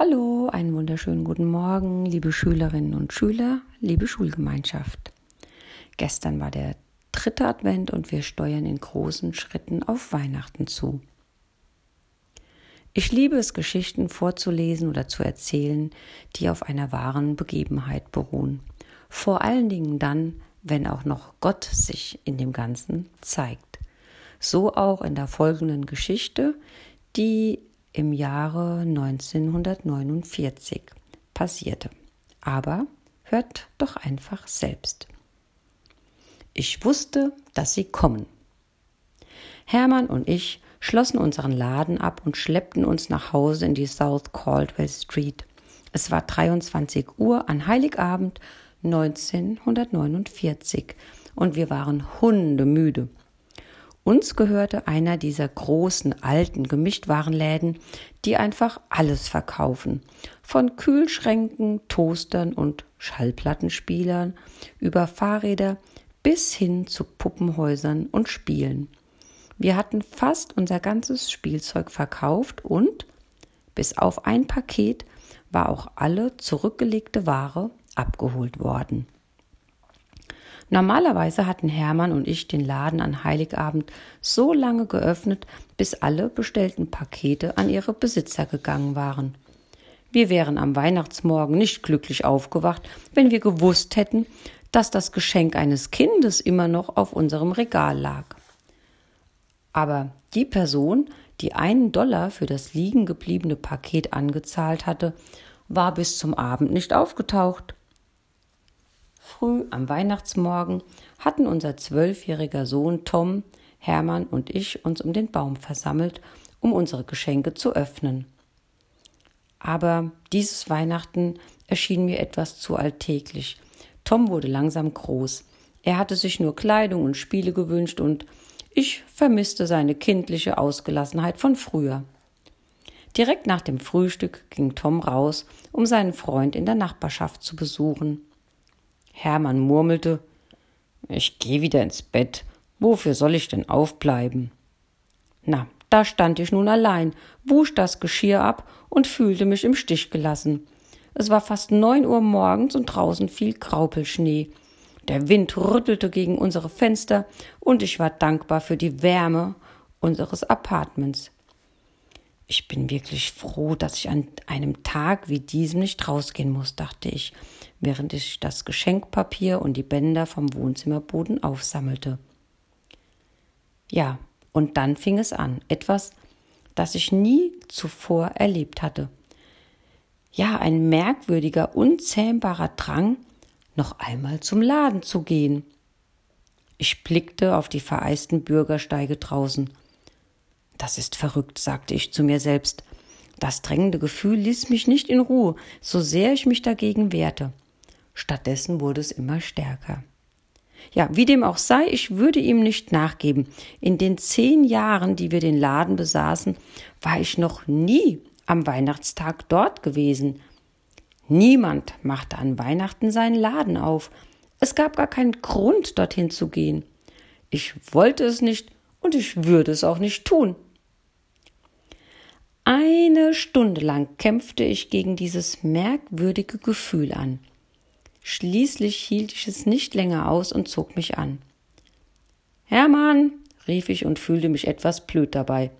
Hallo, einen wunderschönen guten Morgen, liebe Schülerinnen und Schüler, liebe Schulgemeinschaft. Gestern war der dritte Advent und wir steuern in großen Schritten auf Weihnachten zu. Ich liebe es, Geschichten vorzulesen oder zu erzählen, die auf einer wahren Begebenheit beruhen. Vor allen Dingen dann, wenn auch noch Gott sich in dem Ganzen zeigt. So auch in der folgenden Geschichte, die im Jahre 1949 passierte. Aber hört doch einfach selbst. Ich wusste, dass sie kommen. Hermann und ich schlossen unseren Laden ab und schleppten uns nach Hause in die South Caldwell Street. Es war 23 Uhr an Heiligabend 1949 und wir waren hundemüde. Uns gehörte einer dieser großen alten Gemischtwarenläden, die einfach alles verkaufen. Von Kühlschränken, Toastern und Schallplattenspielern über Fahrräder bis hin zu Puppenhäusern und Spielen. Wir hatten fast unser ganzes Spielzeug verkauft und, bis auf ein Paket, war auch alle zurückgelegte Ware abgeholt worden. Normalerweise hatten Hermann und ich den Laden an Heiligabend so lange geöffnet, bis alle bestellten Pakete an ihre Besitzer gegangen waren. Wir wären am Weihnachtsmorgen nicht glücklich aufgewacht, wenn wir gewusst hätten, dass das Geschenk eines Kindes immer noch auf unserem Regal lag. Aber die Person, die einen Dollar für das liegen gebliebene Paket angezahlt hatte, war bis zum Abend nicht aufgetaucht. Früh am Weihnachtsmorgen hatten unser zwölfjähriger Sohn Tom, Hermann und ich uns um den Baum versammelt, um unsere Geschenke zu öffnen. Aber dieses Weihnachten erschien mir etwas zu alltäglich. Tom wurde langsam groß. Er hatte sich nur Kleidung und Spiele gewünscht und ich vermisste seine kindliche Ausgelassenheit von früher. Direkt nach dem Frühstück ging Tom raus, um seinen Freund in der Nachbarschaft zu besuchen. Hermann murmelte Ich gehe wieder ins Bett. Wofür soll ich denn aufbleiben? Na, da stand ich nun allein, wusch das Geschirr ab und fühlte mich im Stich gelassen. Es war fast neun Uhr morgens und draußen fiel Graupelschnee. Der Wind rüttelte gegen unsere Fenster und ich war dankbar für die Wärme unseres Apartments. Ich bin wirklich froh, dass ich an einem Tag wie diesem nicht rausgehen muss, dachte ich, während ich das Geschenkpapier und die Bänder vom Wohnzimmerboden aufsammelte. Ja, und dann fing es an, etwas, das ich nie zuvor erlebt hatte. Ja, ein merkwürdiger, unzähmbarer Drang, noch einmal zum Laden zu gehen. Ich blickte auf die vereisten Bürgersteige draußen. Das ist verrückt, sagte ich zu mir selbst. Das drängende Gefühl ließ mich nicht in Ruhe, so sehr ich mich dagegen wehrte. Stattdessen wurde es immer stärker. Ja, wie dem auch sei, ich würde ihm nicht nachgeben. In den zehn Jahren, die wir den Laden besaßen, war ich noch nie am Weihnachtstag dort gewesen. Niemand machte an Weihnachten seinen Laden auf. Es gab gar keinen Grund, dorthin zu gehen. Ich wollte es nicht und ich würde es auch nicht tun. Eine Stunde lang kämpfte ich gegen dieses merkwürdige Gefühl an. Schließlich hielt ich es nicht länger aus und zog mich an. Hermann, rief ich und fühlte mich etwas blöd dabei.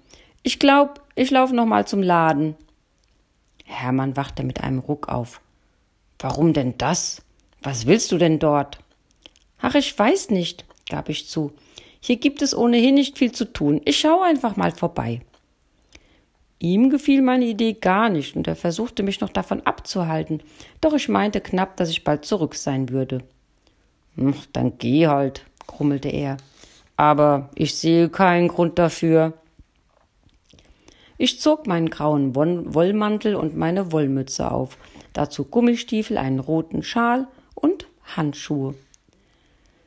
Ich glaub, ich laufe noch mal zum Laden. Hermann wachte mit einem Ruck auf. Warum denn das? Was willst du denn dort? Ach, ich weiß nicht, gab ich zu. Hier gibt es ohnehin nicht viel zu tun. Ich schaue einfach mal vorbei. Ihm gefiel meine Idee gar nicht und er versuchte mich noch davon abzuhalten, doch ich meinte knapp, dass ich bald zurück sein würde. Hm, dann geh halt, grummelte er. Aber ich sehe keinen Grund dafür. Ich zog meinen grauen Wollmantel und meine Wollmütze auf, dazu Gummistiefel, einen roten Schal und Handschuhe.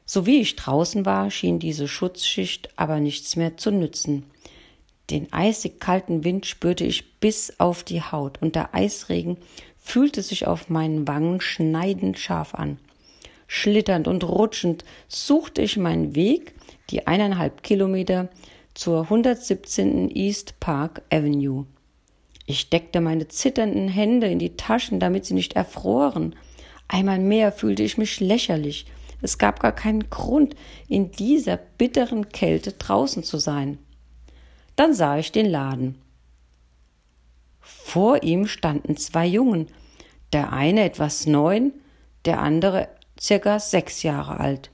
So wie ich draußen war, schien diese Schutzschicht aber nichts mehr zu nützen. Den eisig kalten Wind spürte ich bis auf die Haut, und der Eisregen fühlte sich auf meinen Wangen schneidend scharf an. Schlitternd und rutschend suchte ich meinen Weg, die eineinhalb Kilometer zur 117. East Park Avenue. Ich steckte meine zitternden Hände in die Taschen, damit sie nicht erfroren. Einmal mehr fühlte ich mich lächerlich. Es gab gar keinen Grund, in dieser bitteren Kälte draußen zu sein. Dann sah ich den Laden. Vor ihm standen zwei Jungen, der eine etwas neun, der andere circa sechs Jahre alt.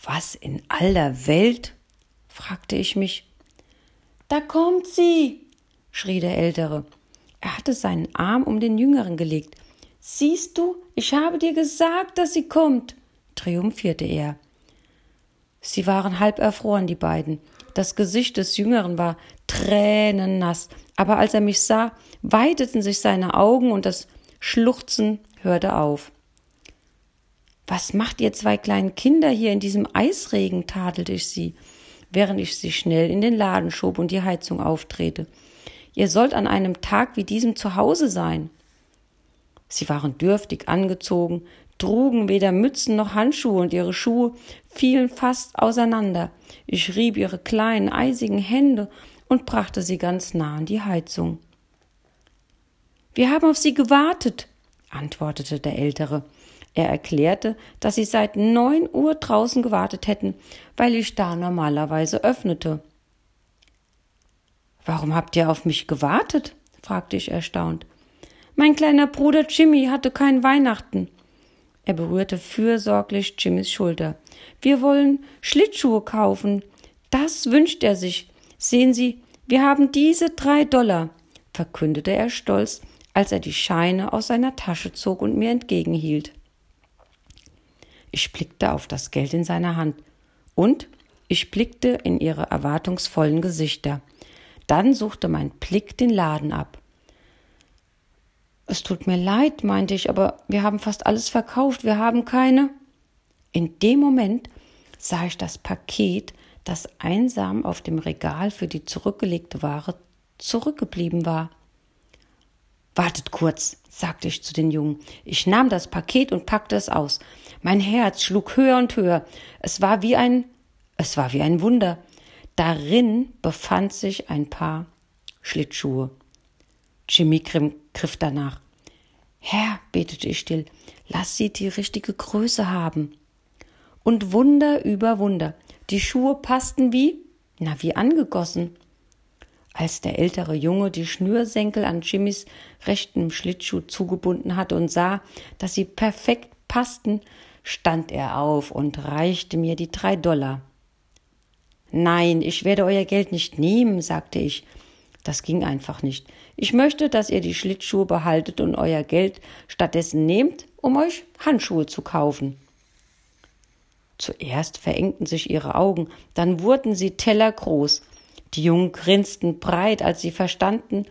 Was in aller Welt? fragte ich mich. Da kommt sie, schrie der Ältere. Er hatte seinen Arm um den Jüngeren gelegt. Siehst du, ich habe dir gesagt, dass sie kommt, triumphierte er. Sie waren halb erfroren, die beiden. Das Gesicht des Jüngeren war tränennass, aber als er mich sah, weiteten sich seine Augen und das Schluchzen hörte auf. Was macht ihr zwei kleinen Kinder hier in diesem Eisregen? tadelte ich sie, während ich sie schnell in den Laden schob und die Heizung auftrete. Ihr sollt an einem Tag wie diesem zu Hause sein. Sie waren dürftig angezogen, trugen weder Mützen noch Handschuhe und ihre Schuhe fielen fast auseinander. Ich rieb ihre kleinen, eisigen Hände und brachte sie ganz nah an die Heizung. Wir haben auf Sie gewartet, antwortete der Ältere. Er erklärte, dass sie seit neun Uhr draußen gewartet hätten, weil ich da normalerweise öffnete. Warum habt ihr auf mich gewartet? fragte ich erstaunt. Mein kleiner Bruder Jimmy hatte kein Weihnachten. Er berührte fürsorglich Jimmys Schulter. Wir wollen Schlittschuhe kaufen. Das wünscht er sich. Sehen Sie, wir haben diese drei Dollar, verkündete er stolz, als er die Scheine aus seiner Tasche zog und mir entgegenhielt. Ich blickte auf das Geld in seiner Hand und ich blickte in ihre erwartungsvollen Gesichter. Dann suchte mein Blick den Laden ab. Es tut mir leid, meinte ich, aber wir haben fast alles verkauft, wir haben keine. In dem Moment sah ich das Paket, das einsam auf dem Regal für die zurückgelegte Ware zurückgeblieben war. Wartet kurz, sagte ich zu den Jungen. Ich nahm das Paket und packte es aus. Mein Herz schlug höher und höher. Es war wie ein, es war wie ein Wunder. Darin befand sich ein Paar Schlittschuhe. Jimmy griff danach. Herr, betete ich still, lass sie die richtige Größe haben. Und Wunder über Wunder. Die Schuhe passten wie, na, wie angegossen. Als der ältere Junge die Schnürsenkel an Jimmys rechten Schlittschuh zugebunden hatte und sah, dass sie perfekt passten, stand er auf und reichte mir die drei Dollar. Nein, ich werde euer Geld nicht nehmen, sagte ich. Das ging einfach nicht. Ich möchte, dass ihr die Schlittschuhe behaltet und euer Geld stattdessen nehmt, um euch Handschuhe zu kaufen. Zuerst verengten sich ihre Augen, dann wurden sie tellergroß. Die Jungen grinsten breit, als sie verstanden,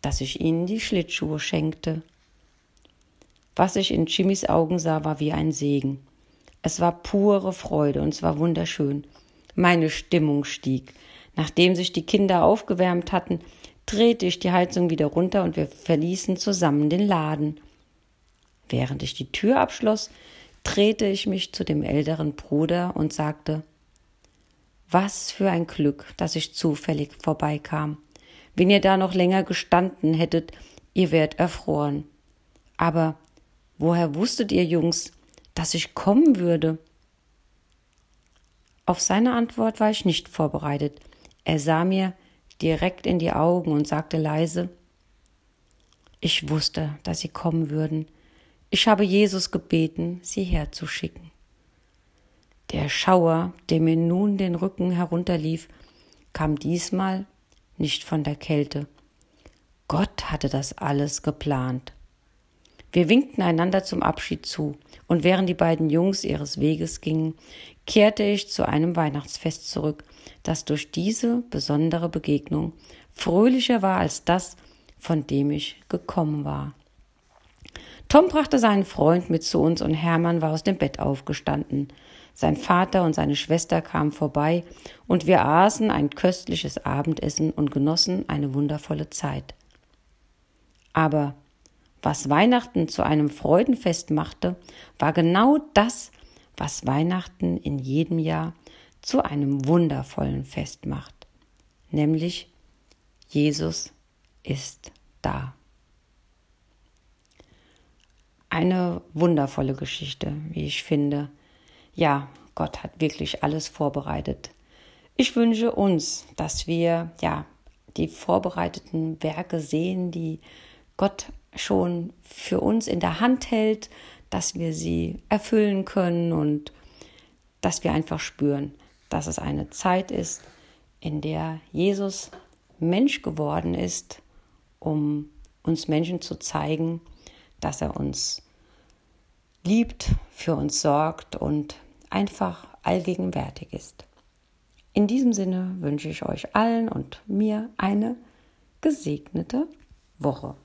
dass ich ihnen die Schlittschuhe schenkte. Was ich in Jimmys Augen sah, war wie ein Segen. Es war pure Freude und es war wunderschön. Meine Stimmung stieg. Nachdem sich die Kinder aufgewärmt hatten, drehte ich die Heizung wieder runter und wir verließen zusammen den Laden. Während ich die Tür abschloss, drehte ich mich zu dem älteren Bruder und sagte Was für ein Glück, dass ich zufällig vorbeikam. Wenn ihr da noch länger gestanden hättet, ihr wärt erfroren. Aber Woher wusstet ihr, Jungs, dass ich kommen würde? Auf seine Antwort war ich nicht vorbereitet. Er sah mir direkt in die Augen und sagte leise Ich wusste, dass sie kommen würden. Ich habe Jesus gebeten, sie herzuschicken. Der Schauer, der mir nun den Rücken herunterlief, kam diesmal nicht von der Kälte. Gott hatte das alles geplant. Wir winkten einander zum Abschied zu, und während die beiden Jungs ihres Weges gingen, kehrte ich zu einem Weihnachtsfest zurück, das durch diese besondere Begegnung fröhlicher war als das, von dem ich gekommen war. Tom brachte seinen Freund mit zu uns und Hermann war aus dem Bett aufgestanden. Sein Vater und seine Schwester kamen vorbei und wir aßen ein köstliches Abendessen und genossen eine wundervolle Zeit. Aber was Weihnachten zu einem Freudenfest machte, war genau das, was Weihnachten in jedem Jahr zu einem wundervollen Fest macht, nämlich Jesus ist da. Eine wundervolle Geschichte, wie ich finde. Ja, Gott hat wirklich alles vorbereitet. Ich wünsche uns, dass wir ja die vorbereiteten Werke sehen, die Gott schon für uns in der Hand hält, dass wir sie erfüllen können und dass wir einfach spüren, dass es eine Zeit ist, in der Jesus Mensch geworden ist, um uns Menschen zu zeigen, dass er uns liebt, für uns sorgt und einfach allgegenwärtig ist. In diesem Sinne wünsche ich euch allen und mir eine gesegnete Woche.